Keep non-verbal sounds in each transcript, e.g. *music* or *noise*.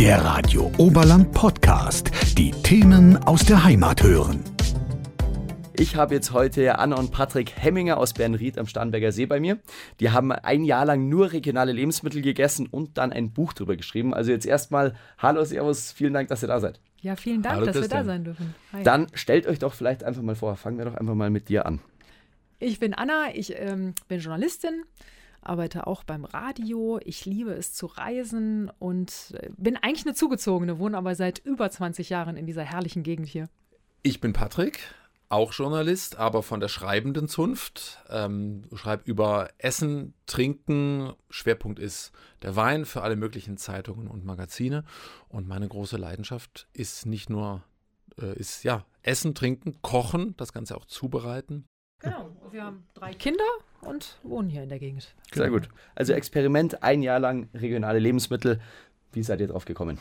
Der Radio Oberland Podcast. Die Themen aus der Heimat hören. Ich habe jetzt heute Anna und Patrick Hemminger aus Bernried am Starnberger See bei mir. Die haben ein Jahr lang nur regionale Lebensmittel gegessen und dann ein Buch drüber geschrieben. Also jetzt erstmal Hallo, Servus, vielen Dank, dass ihr da seid. Ja, vielen Dank, Hallo, dass Christian. wir da sein dürfen. Hi. Dann stellt euch doch vielleicht einfach mal vor. Fangen wir doch einfach mal mit dir an. Ich bin Anna, ich ähm, bin Journalistin, arbeite auch beim Radio. Ich liebe es zu reisen und äh, bin eigentlich eine Zugezogene, wohne aber seit über 20 Jahren in dieser herrlichen Gegend hier. Ich bin Patrick, auch Journalist, aber von der schreibenden Zunft. Ähm, schreibe über Essen, Trinken. Schwerpunkt ist der Wein für alle möglichen Zeitungen und Magazine. Und meine große Leidenschaft ist nicht nur, äh, ist ja Essen, Trinken, Kochen, das Ganze auch zubereiten. Genau, wir haben drei Kinder und wohnen hier in der Gegend. Sehr gut. Also Experiment, ein Jahr lang regionale Lebensmittel. Wie seid ihr drauf gekommen?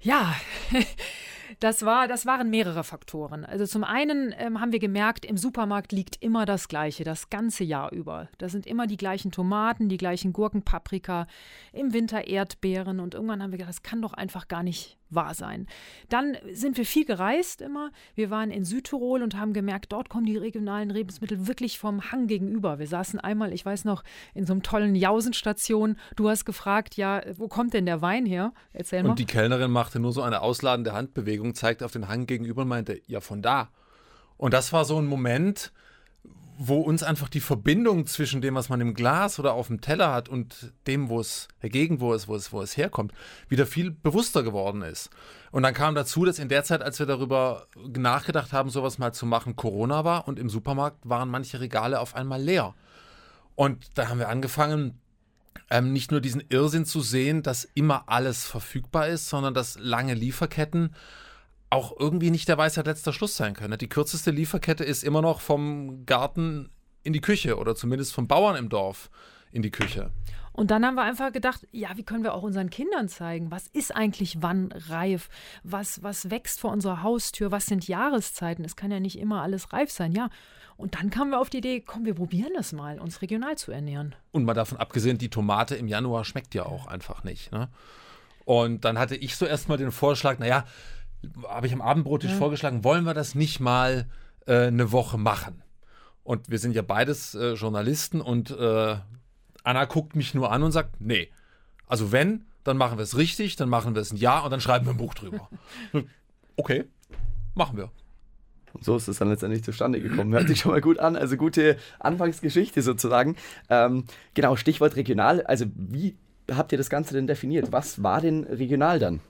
Ja, *laughs* das, war, das waren mehrere Faktoren. Also zum einen ähm, haben wir gemerkt, im Supermarkt liegt immer das Gleiche, das ganze Jahr über. Da sind immer die gleichen Tomaten, die gleichen Gurken, Paprika, im Winter Erdbeeren und irgendwann haben wir gedacht, das kann doch einfach gar nicht wahr sein. Dann sind wir viel gereist immer. Wir waren in Südtirol und haben gemerkt, dort kommen die regionalen Lebensmittel wirklich vom Hang gegenüber. Wir saßen einmal, ich weiß noch, in so einem tollen Jausenstation. Du hast gefragt, ja, wo kommt denn der Wein her? Erzähl mal. Und die Kellnerin machte nur so eine ausladende Handbewegung, zeigte auf den Hang gegenüber und meinte, ja, von da. Und das war so ein Moment, wo uns einfach die Verbindung zwischen dem, was man im Glas oder auf dem Teller hat und dem, wo es, der wo es, wo es, wo es herkommt, wieder viel bewusster geworden ist. Und dann kam dazu, dass in der Zeit, als wir darüber nachgedacht haben, sowas mal zu machen, Corona war und im Supermarkt waren manche Regale auf einmal leer. Und da haben wir angefangen, ähm, nicht nur diesen Irrsinn zu sehen, dass immer alles verfügbar ist, sondern dass lange Lieferketten auch irgendwie nicht der Weisheit letzter Schluss sein können. Die kürzeste Lieferkette ist immer noch vom Garten in die Küche oder zumindest vom Bauern im Dorf in die Küche. Und dann haben wir einfach gedacht, ja, wie können wir auch unseren Kindern zeigen, was ist eigentlich wann reif, was, was wächst vor unserer Haustür, was sind Jahreszeiten, es kann ja nicht immer alles reif sein, ja. Und dann kamen wir auf die Idee, komm, wir probieren das mal, uns regional zu ernähren. Und mal davon abgesehen, die Tomate im Januar schmeckt ja auch einfach nicht. Ne? Und dann hatte ich so erstmal den Vorschlag, naja, habe ich am Abendbrottisch Ja. vorgeschlagen, wollen wir das nicht mal äh, eine Woche machen? Und wir sind ja beides äh, Journalisten und äh, Anna guckt mich nur an und sagt, nee. Also wenn, dann machen wir es richtig, dann machen wir es ein Jahr und dann schreiben wir ein Buch drüber. *laughs* okay, machen wir. Und so ist es dann letztendlich zustande gekommen. Hört sich schon mal gut an. Also gute Anfangsgeschichte sozusagen. Ähm, genau, Stichwort regional. Also wie habt ihr das Ganze denn definiert? Was war denn regional dann?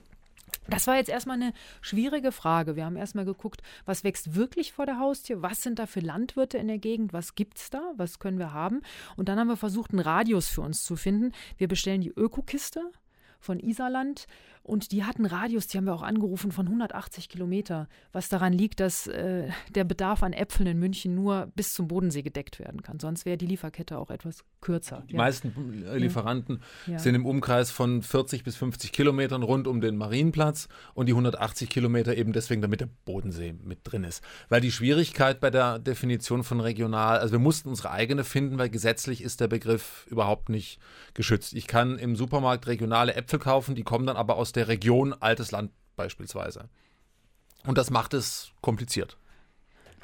Das war jetzt erstmal eine schwierige Frage. Wir haben erstmal geguckt, was wächst wirklich vor der Haustür, was sind da für Landwirte in der Gegend, was gibt's da, was können wir haben. Und dann haben wir versucht, einen Radius für uns zu finden. Wir bestellen die Ökokiste von Iserland und die hatten Radius, die haben wir auch angerufen, von 180 Kilometer, was daran liegt, dass äh, der Bedarf an Äpfeln in München nur bis zum Bodensee gedeckt werden kann. Sonst wäre die Lieferkette auch etwas kürzer. Die meisten äh, Lieferanten Ja. sind im Umkreis von 40 bis 50 Kilometern rund um den Marienplatz und die 180 Kilometer eben deswegen, damit der Bodensee mit drin ist. Weil die Schwierigkeit bei der Definition von regional, also wir mussten unsere eigene finden, weil gesetzlich ist der Begriff überhaupt nicht geschützt. Ich kann im Supermarkt regionale Äpfel kaufen, die kommen dann aber aus der Region Altes Land beispielsweise. Und das macht es kompliziert.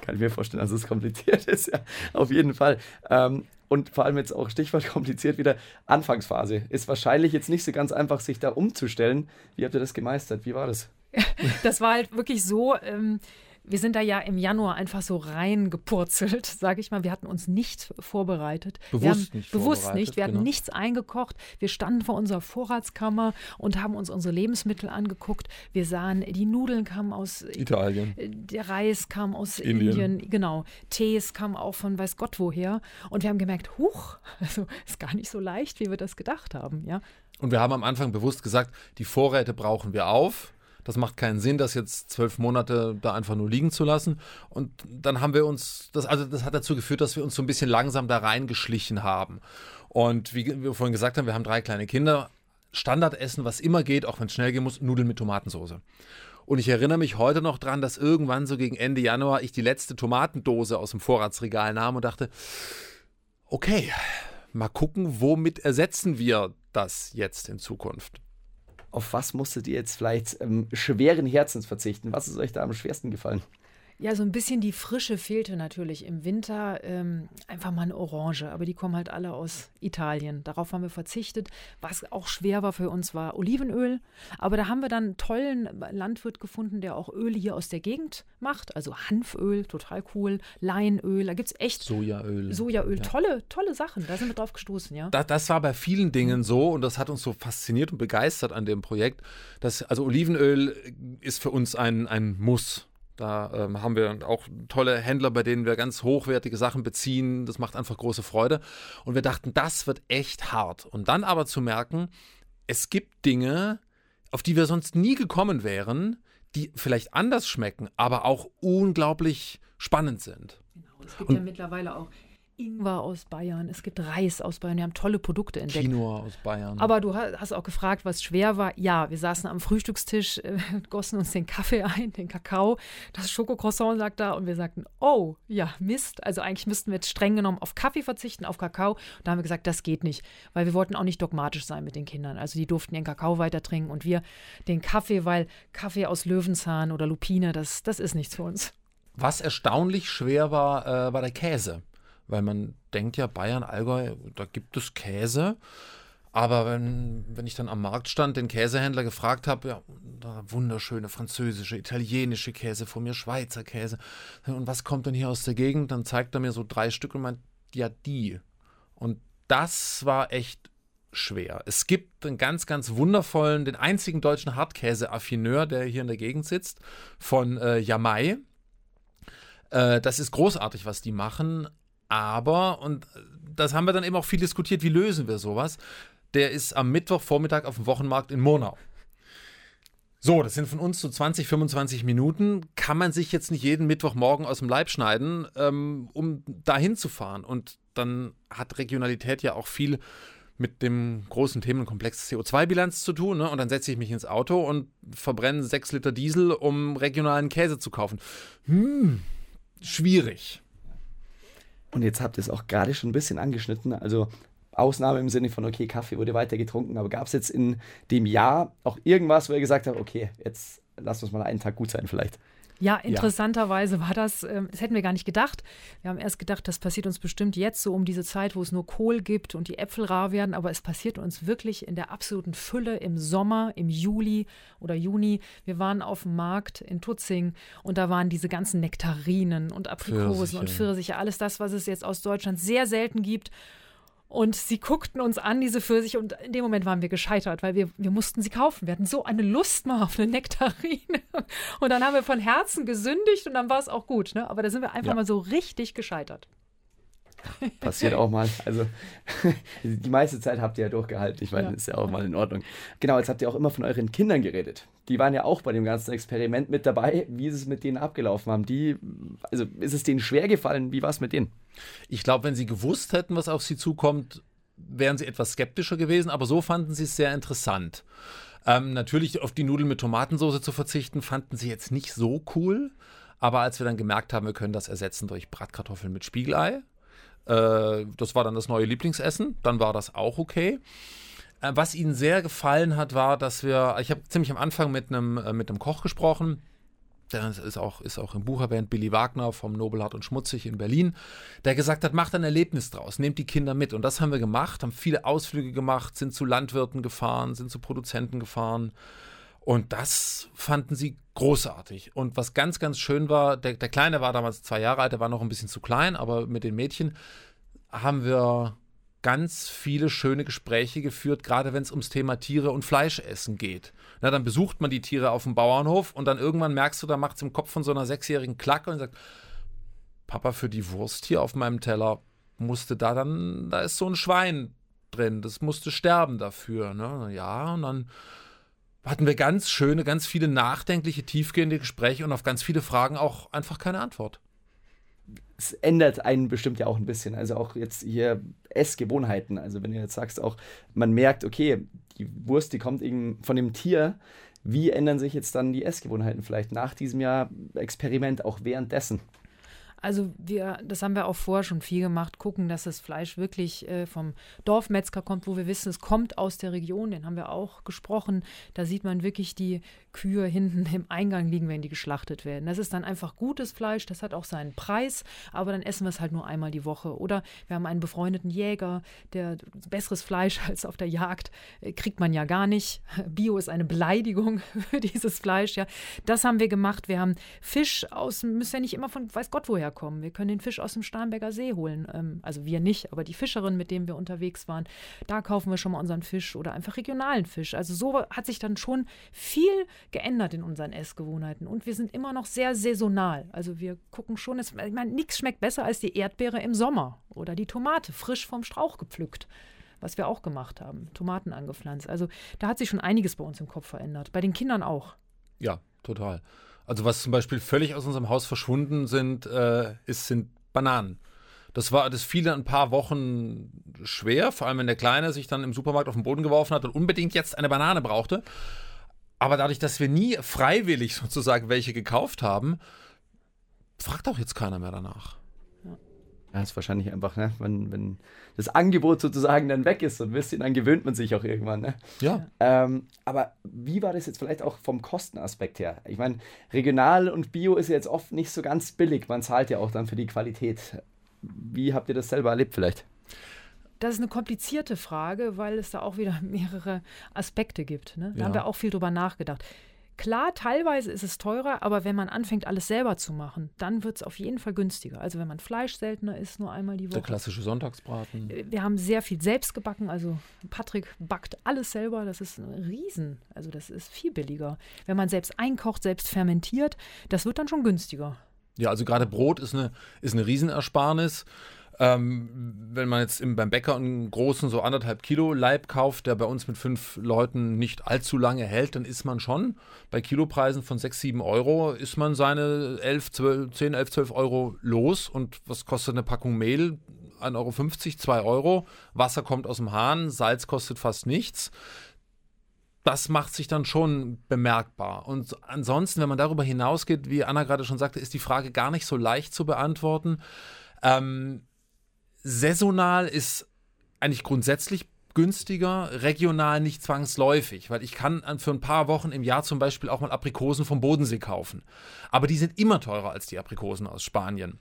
Kann ich mir vorstellen, dass es kompliziert ist, ja, auf jeden Fall. Ähm, und vor allem jetzt auch Stichwort *laughs* kompliziert wieder, Anfangsphase. Ist wahrscheinlich jetzt nicht so ganz einfach, sich da umzustellen. Wie habt ihr das gemeistert? Wie war das? *laughs* das war halt wirklich so. Ähm, wir sind da ja im Januar einfach so reingepurzelt, *laughs* sage ich mal. Wir hatten uns nicht vorbereitet. wir Bewusst haben, nicht Bewusst nicht. Wir hatten genau. nichts eingekocht. Wir standen vor unserer Vorratskammer und haben uns unsere Lebensmittel angeguckt. Wir sahen, die Nudeln kamen aus Italien. der Reis kam aus Indien. Indien. genau. Tees kam auch von weiß Gott woher. Und wir haben gemerkt, huch, *laughs* also ist gar nicht so leicht, wie wir das gedacht haben, ja. Und wir haben am Anfang bewusst gesagt, die Vorräte brauchen wir auf. Das macht keinen Sinn, das jetzt zwölf Monate da einfach nur liegen zu lassen. Und dann haben wir uns, das, also das hat dazu geführt, dass wir uns so ein bisschen langsam da reingeschlichen haben. Und wie wir vorhin gesagt haben, wir haben drei kleine Kinder. Standardessen, was immer geht, auch wenn es schnell gehen muss, Nudeln mit Tomatensauce. Und ich erinnere mich heute noch dran, dass irgendwann so gegen Ende Januar ich die letzte Tomatendose aus dem Vorratsregal nahm und dachte, okay, mal gucken, womit ersetzen wir das jetzt in Zukunft. Auf was musstet ihr jetzt vielleicht ähm, schweren Herzens verzichten? Was ist euch da am schwersten gefallen? Ja, so ein bisschen die Frische fehlte natürlich im Winter. Ähm, einfach mal eine Orange, aber die kommen halt alle aus Italien. Darauf haben wir verzichtet. Was auch schwer war für uns, war Olivenöl. Aber da haben wir dann einen tollen Landwirt gefunden, der auch Öl hier aus der Gegend macht. Also Hanföl, total cool. Leinöl, da gibt es echt Sojaöl. Sojaöl, ja. tolle, tolle Sachen. Da sind wir drauf gestoßen, ja. Da, das war bei vielen Dingen so und das hat uns so fasziniert und begeistert an dem Projekt. Dass, also Olivenöl ist für uns ein, ein Muss. Da ähm, haben wir auch tolle Händler, bei denen wir ganz hochwertige Sachen beziehen. Das macht einfach große Freude. Und wir dachten, das wird echt hart. Und dann aber zu merken, es gibt Dinge, auf die wir sonst nie gekommen wären, die vielleicht anders schmecken, aber auch unglaublich spannend sind. Genau, es gibt Und, ja mittlerweile auch Ingwer aus Bayern, es gibt Reis aus Bayern, wir haben tolle Produkte entdeckt. Quinoa aus Bayern. Aber du hast auch gefragt, was schwer war. Ja, wir saßen am Frühstückstisch, äh, *laughs* gossen uns den Kaffee ein, den Kakao, das Schokocroissant lag da und wir sagten, oh, ja, Mist. Also eigentlich müssten wir jetzt streng genommen auf Kaffee verzichten, auf Kakao. Und da haben wir gesagt, das geht nicht, weil wir wollten auch nicht dogmatisch sein mit den Kindern. Also die durften ihren Kakao weiter trinken und wir den Kaffee, weil Kaffee aus Löwenzahn oder Lupine, das, das ist nichts für uns. Was erstaunlich schwer war, äh, war der Käse weil man denkt ja, Bayern, Allgäu, da gibt es Käse. Aber wenn, wenn ich dann am Markt stand, den Käsehändler gefragt habe, ja, wunderschöne französische, italienische Käse vor mir, Schweizer Käse. Und was kommt denn hier aus der Gegend? Dann zeigt er mir so drei Stück und meint, ja, die. Und das war echt schwer. Es gibt einen ganz, ganz wundervollen, den einzigen deutschen Hartkäse-Affineur, der hier in der Gegend sitzt, von äh, Jamai. Äh, das ist großartig, was die machen, aber, und das haben wir dann eben auch viel diskutiert, wie lösen wir sowas? Der ist am Mittwochvormittag auf dem Wochenmarkt in Murnau. So, das sind von uns so 20, 25 Minuten. Kann man sich jetzt nicht jeden Mittwochmorgen aus dem Leib schneiden, ähm, um dahin zu fahren. Und dann hat Regionalität ja auch viel mit dem großen Themenkomplex CO2-Bilanz zu tun. Ne? Und dann setze ich mich ins Auto und verbrenne sechs Liter Diesel, um regionalen Käse zu kaufen. Hm, schwierig. Und jetzt habt ihr es auch gerade schon ein bisschen angeschnitten. Also Ausnahme im Sinne von, okay, Kaffee wurde weiter getrunken, aber gab es jetzt in dem Jahr auch irgendwas, wo ihr gesagt habt, okay, jetzt lasst uns mal einen Tag gut sein vielleicht? Ja, interessanterweise war das, ähm, das hätten wir gar nicht gedacht. Wir haben erst gedacht, das passiert uns bestimmt jetzt so um diese Zeit, wo es nur Kohl gibt und die Äpfel rar werden, aber es passiert uns wirklich in der absoluten Fülle im Sommer, im Juli oder Juni. Wir waren auf dem Markt in Tutzing und da waren diese ganzen Nektarinen und Aprikosen Pfirsiche. und Pfirsiche, alles das, was es jetzt aus Deutschland sehr selten gibt. Und sie guckten uns an, diese Pfirsich, und in dem Moment waren wir gescheitert, weil wir, wir mussten sie kaufen. Wir hatten so eine Lust mal auf eine Nektarine. Und dann haben wir von Herzen gesündigt und dann war es auch gut. Ne? Aber da sind wir einfach ja. mal so richtig gescheitert. Passiert auch mal. Also *laughs* die meiste Zeit habt ihr ja durchgehalten. Ich meine, ja. ist ja auch mal in Ordnung. Genau, jetzt habt ihr auch immer von euren Kindern geredet. Die waren ja auch bei dem ganzen Experiment mit dabei. Wie ist es mit denen abgelaufen? Haben die, also ist es denen schwer gefallen? Wie war es mit denen? Ich glaube, wenn sie gewusst hätten, was auf sie zukommt, wären sie etwas skeptischer gewesen, aber so fanden sie es sehr interessant. Ähm, natürlich auf die Nudeln mit Tomatensauce zu verzichten, fanden sie jetzt nicht so cool. Aber als wir dann gemerkt haben, wir können das ersetzen durch Bratkartoffeln mit Spiegelei, äh, das war dann das neue Lieblingsessen. Dann war das auch okay. Äh, was ihnen sehr gefallen hat, war, dass wir, ich habe ziemlich am Anfang mit einem, äh, mit einem Koch gesprochen, der ist auch, ist auch im Buch erwähnt, Billy Wagner vom Nobelhart und Schmutzig in Berlin, der gesagt hat, macht ein Erlebnis draus, nehmt die Kinder mit. Und das haben wir gemacht, haben viele Ausflüge gemacht, sind zu Landwirten gefahren, sind zu Produzenten gefahren. Und das fanden sie großartig. Und was ganz, ganz schön war, der, der Kleine war damals zwei Jahre alt, der war noch ein bisschen zu klein, aber mit den Mädchen haben wir ganz viele schöne Gespräche geführt, gerade wenn es ums Thema Tiere und Fleischessen geht. Na, dann besucht man die Tiere auf dem Bauernhof und dann irgendwann merkst du, da macht es im Kopf von so einer sechsjährigen Klack und sagt, Papa, für die Wurst hier auf meinem Teller musste da dann, da ist so ein Schwein drin, das musste sterben dafür. Ne? Ja, und dann hatten wir ganz schöne, ganz viele nachdenkliche, tiefgehende Gespräche und auf ganz viele Fragen auch einfach keine Antwort. Es ändert einen bestimmt ja auch ein bisschen. Also auch jetzt hier Essgewohnheiten. Also wenn du jetzt sagst, auch man merkt, okay, die Wurst, die kommt eben von dem Tier. Wie ändern sich jetzt dann die Essgewohnheiten vielleicht nach diesem Jahr Experiment auch währenddessen? Also wir, das haben wir auch vorher schon viel gemacht, gucken, dass das Fleisch wirklich äh, vom Dorfmetzger kommt, wo wir wissen, es kommt aus der Region, den haben wir auch gesprochen. Da sieht man wirklich die Kühe hinten im Eingang liegen, wenn die geschlachtet werden. Das ist dann einfach gutes Fleisch, das hat auch seinen Preis, aber dann essen wir es halt nur einmal die Woche. Oder wir haben einen befreundeten Jäger, der besseres Fleisch *laughs* als auf der Jagd äh, kriegt man ja gar nicht. *laughs* Bio ist eine Beleidigung *laughs* für dieses Fleisch, ja. Das haben wir gemacht. Wir haben Fisch aus, müssen ja nicht immer von weiß Gott woher kommen. Wir können den Fisch aus dem Starnberger See holen. Ähm, also wir nicht, aber die Fischerin, mit denen wir unterwegs waren, da kaufen wir schon mal unseren Fisch oder einfach regionalen Fisch. Also so hat sich dann schon viel geändert in unseren Essgewohnheiten. Und wir sind immer noch sehr saisonal. Also wir gucken schon, es, ich meine, nichts schmeckt besser als die Erdbeere im Sommer oder die Tomate, frisch vom Strauch gepflückt was wir auch gemacht haben, Tomaten angepflanzt. Also da hat sich schon einiges bei uns im Kopf verändert. Bei den Kindern auch. Ja, total. Also was zum Beispiel völlig aus unserem Haus verschwunden sind, äh, ist, sind Bananen. Das war, das dann ein paar Wochen schwer, vor allem wenn der Kleine sich dann im Supermarkt auf den Boden geworfen hat und unbedingt jetzt eine Banane brauchte. Aber dadurch, dass wir nie freiwillig sozusagen welche gekauft haben, fragt auch jetzt keiner mehr danach. Ja, ist wahrscheinlich einfach, ne? wenn, wenn das Angebot sozusagen dann weg ist so ein bisschen, dann gewöhnt man sich auch irgendwann. Ne? Ja. Ähm, aber wie war das jetzt vielleicht auch vom Kostenaspekt her? Ich meine, regional und Bio ist ja jetzt oft nicht so ganz billig. Man zahlt ja auch dann für die Qualität. Wie habt ihr das selber erlebt vielleicht? Das ist eine komplizierte Frage, weil es da auch wieder *laughs* mehrere Aspekte gibt. Ne? Da ja. haben wir auch viel drüber nachgedacht. Klar, teilweise ist es teurer, aber wenn man anfängt, alles selber zu machen, dann wird es auf jeden Fall günstiger. Also wenn man Fleisch seltener isst, nur einmal die Woche. Der klassische Sonntagsbraten. Äh, wir haben sehr viel selbst gebacken. Also Patrick backt alles selber. Das ist ein Riesen. Also das ist viel billiger. Wenn man selbst einkocht, selbst fermentiert, das wird dann schon günstiger. Ja, also gerade Brot ist eine, ist eine Riesenersparnis. Ähm, wenn man jetzt im, beim Bäcker einen großen, so anderthalb Kilo Leib kauft, der bei uns mit fünf Leuten nicht allzu lange hält, dann ist man schon bei Kilopreisen von 6, 7 Euro, ist man seine 11, 12, 10, 11, 12 Euro los. Und was kostet eine Packung Mehl? 1,50 Euro, 2 Euro. Wasser kommt aus dem Hahn, Salz kostet fast nichts das macht sich dann schon bemerkbar. Und ansonsten, wenn man darüber hinausgeht, wie Anna gerade schon sagte, ist die Frage gar nicht so leicht zu beantworten. Ähm, saisonal ist eigentlich grundsätzlich günstiger, regional nicht zwangsläufig, weil ich kann für ein paar Wochen im Jahr zum Beispiel auch mal Aprikosen vom Bodensee kaufen. Aber die sind immer teurer als die Aprikosen aus Spanien.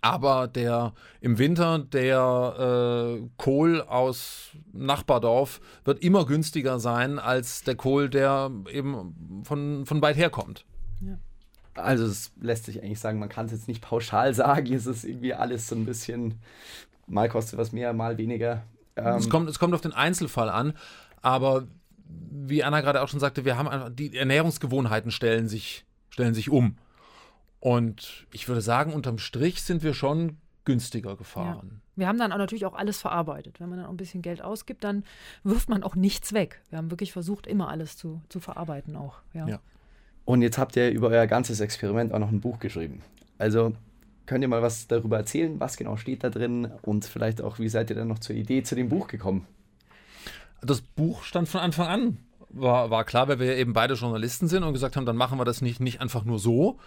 Aber der im Winter der äh, Kohl aus Nachbardorf wird immer günstiger sein als der Kohl, der eben von, von weit her kommt. Ja. Also es lässt sich eigentlich sagen, man kann es jetzt nicht pauschal sagen, es ist irgendwie alles so ein bisschen, mal kostet was mehr, mal weniger. Ähm es, kommt, es kommt auf den Einzelfall an, aber wie Anna gerade auch schon sagte, wir haben einfach, die Ernährungsgewohnheiten stellen sich, stellen sich um. Und ich würde sagen, unterm Strich sind wir schon günstiger gefahren. Ja. Wir haben dann auch natürlich auch alles verarbeitet. Wenn man dann auch ein bisschen Geld ausgibt, dann wirft man auch nichts weg. Wir haben wirklich versucht, immer alles zu, zu verarbeiten auch. Ja. ja. Und jetzt habt ihr über euer ganzes Experiment auch noch ein Buch geschrieben. Also könnt ihr mal was darüber erzählen? Was genau steht da drin? Und vielleicht auch, wie seid ihr dann noch zur Idee zu dem Buch gekommen? Das Buch stand von Anfang an. War, war klar, weil wir eben beide Journalisten sind und gesagt haben, dann machen wir das nicht, nicht einfach nur so,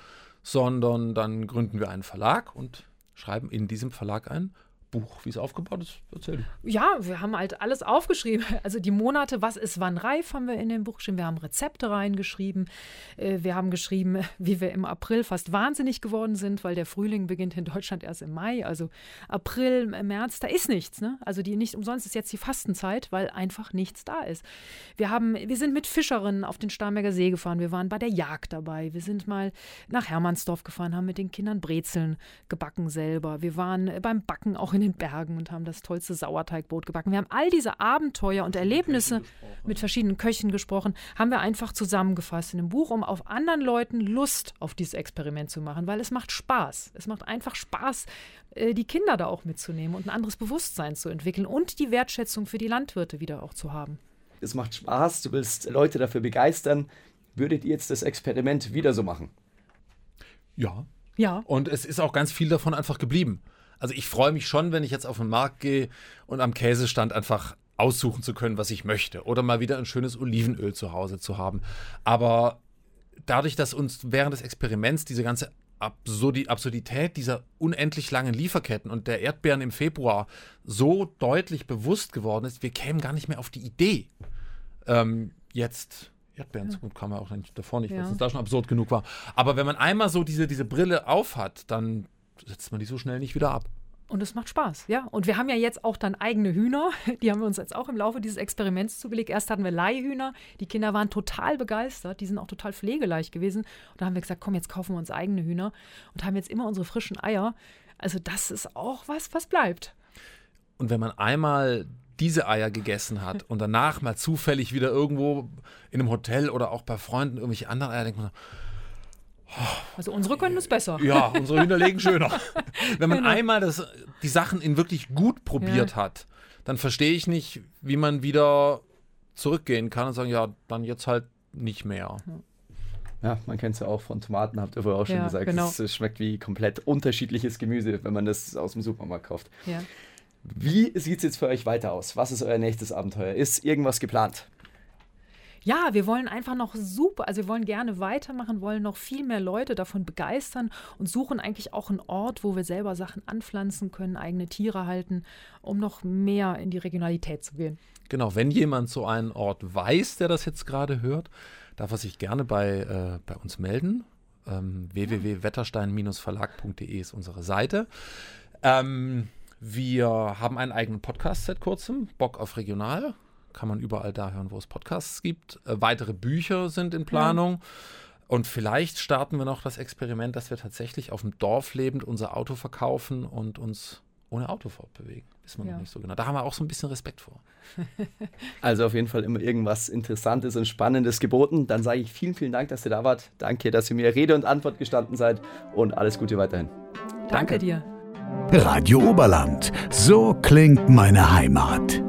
sondern dann gründen wir einen Verlag und schreiben in diesem Verlag ein Buch, wie es aufgebaut ist? Erzähl. Ja, wir haben halt alles aufgeschrieben. *laughs* Also die Monate, was ist wann reif, haben wir in dem Buch geschrieben. Wir haben Rezepte reingeschrieben. Äh, wir haben geschrieben, *laughs* wie wir im April fast wahnsinnig geworden sind, weil der Frühling beginnt in Deutschland erst im Mai. Also April, März, da ist nichts. Ne? Also die nicht umsonst ist jetzt die Fastenzeit, weil einfach nichts da ist. Wir, haben, wir sind mit Fischerinnen auf den Starnberger See gefahren. Wir waren bei der Jagd dabei. Wir sind mal nach Hermannsdorf gefahren, haben mit den Kindern Brezeln gebacken selber. Wir waren beim Backen auch in in den Bergen und haben das tollste Sauerteigbrot gebacken. Wir haben all diese Abenteuer und Erlebnisse mit verschiedenen Köchen gesprochen, haben wir einfach zusammengefasst in einem Buch, um auf anderen Leuten Lust auf dieses Experiment zu machen, weil es macht Spaß. Es macht einfach Spaß, äh, die Kinder da auch mitzunehmen und ein anderes Bewusstsein zu entwickeln und die Wertschätzung für die Landwirte wieder auch zu haben. Es macht Spaß, du willst Leute dafür begeistern. Würdet ihr jetzt das Experiment wieder so machen? Ja. Ja. Und es ist auch ganz viel davon einfach geblieben. Also ich freue mich schon, wenn ich jetzt auf den Markt gehe und am Käsestand einfach aussuchen zu können, was ich möchte. Oder mal wieder ein schönes Olivenöl zu Hause zu haben. Aber dadurch, dass uns während des Experiments diese ganze Absurdi Absurdität dieser unendlich langen Lieferketten und der Erdbeeren im Februar so deutlich bewusst geworden ist, wir kämen gar nicht mehr auf die Idee, ähm, jetzt Erdbeeren zu, kam ja auch nicht, davor nicht, weil Ja. es da schon absurd genug war. Aber wenn man einmal so diese, diese Brille aufhat, dann setzt man die so schnell nicht wieder ab. Und es macht Spaß, ja. Und wir haben ja jetzt auch dann eigene Hühner. *laughs* Die haben wir uns jetzt auch im Laufe dieses Experiments zugelegt. Erst hatten wir Leihhühner. Die Kinder waren total begeistert. Die sind auch total pflegeleicht gewesen. Und da haben wir gesagt, komm, jetzt kaufen wir uns eigene Hühner und haben jetzt immer unsere frischen Eier. Also das ist auch was, was bleibt. Und wenn man einmal diese Eier gegessen hat und danach mal zufällig wieder irgendwo in einem Hotel oder auch bei Freunden irgendwelche anderen Eier, denkt man, Also unsere können es besser. ja, unsere Hühner legen *laughs* schöner. Wenn man Genau. einmal das, die Sachen in wirklich gut probiert hat, dann verstehe ich nicht, wie man wieder zurückgehen kann und sagen, ja, dann jetzt halt nicht mehr. Ja, man kennt es ja auch von Tomaten, habt ihr vorher auch schon Ja, gesagt. genau. Es, es schmeckt wie komplett unterschiedliches Gemüse, wenn man das aus dem Supermarkt kauft. Ja. Wie sieht es jetzt für euch weiter aus? Was ist euer nächstes Abenteuer? Ist irgendwas geplant? Ja, wir wollen einfach noch super, also wir wollen gerne weitermachen, wollen noch viel mehr Leute davon begeistern und suchen eigentlich auch einen Ort, wo wir selber Sachen anpflanzen können, eigene Tiere halten, um noch mehr in die Regionalität zu gehen. Genau, wenn jemand so einen Ort weiß, der das jetzt gerade hört, darf er sich gerne bei, äh, bei uns melden. Ähm, www.wetterstein-verlag.de ist unsere Seite. Ähm, wir haben einen eigenen Podcast seit kurzem, Bock auf Regional. Kann man überall da hören, wo es Podcasts gibt. Äh, weitere Bücher sind in Planung. Und vielleicht starten wir noch das Experiment, dass wir tatsächlich auf dem Dorf lebend unser Auto verkaufen und uns ohne Auto fortbewegen. Wissen wir Ja. noch nicht so genau. Da haben wir auch so ein bisschen Respekt vor. *laughs* Also auf jeden Fall immer irgendwas Interessantes und Spannendes geboten. Dann sage ich vielen, vielen Dank, dass ihr da wart. Danke, dass ihr mir Rede und Antwort gestanden seid und alles Gute weiterhin. Danke dir. Radio Oberland. So klingt meine Heimat.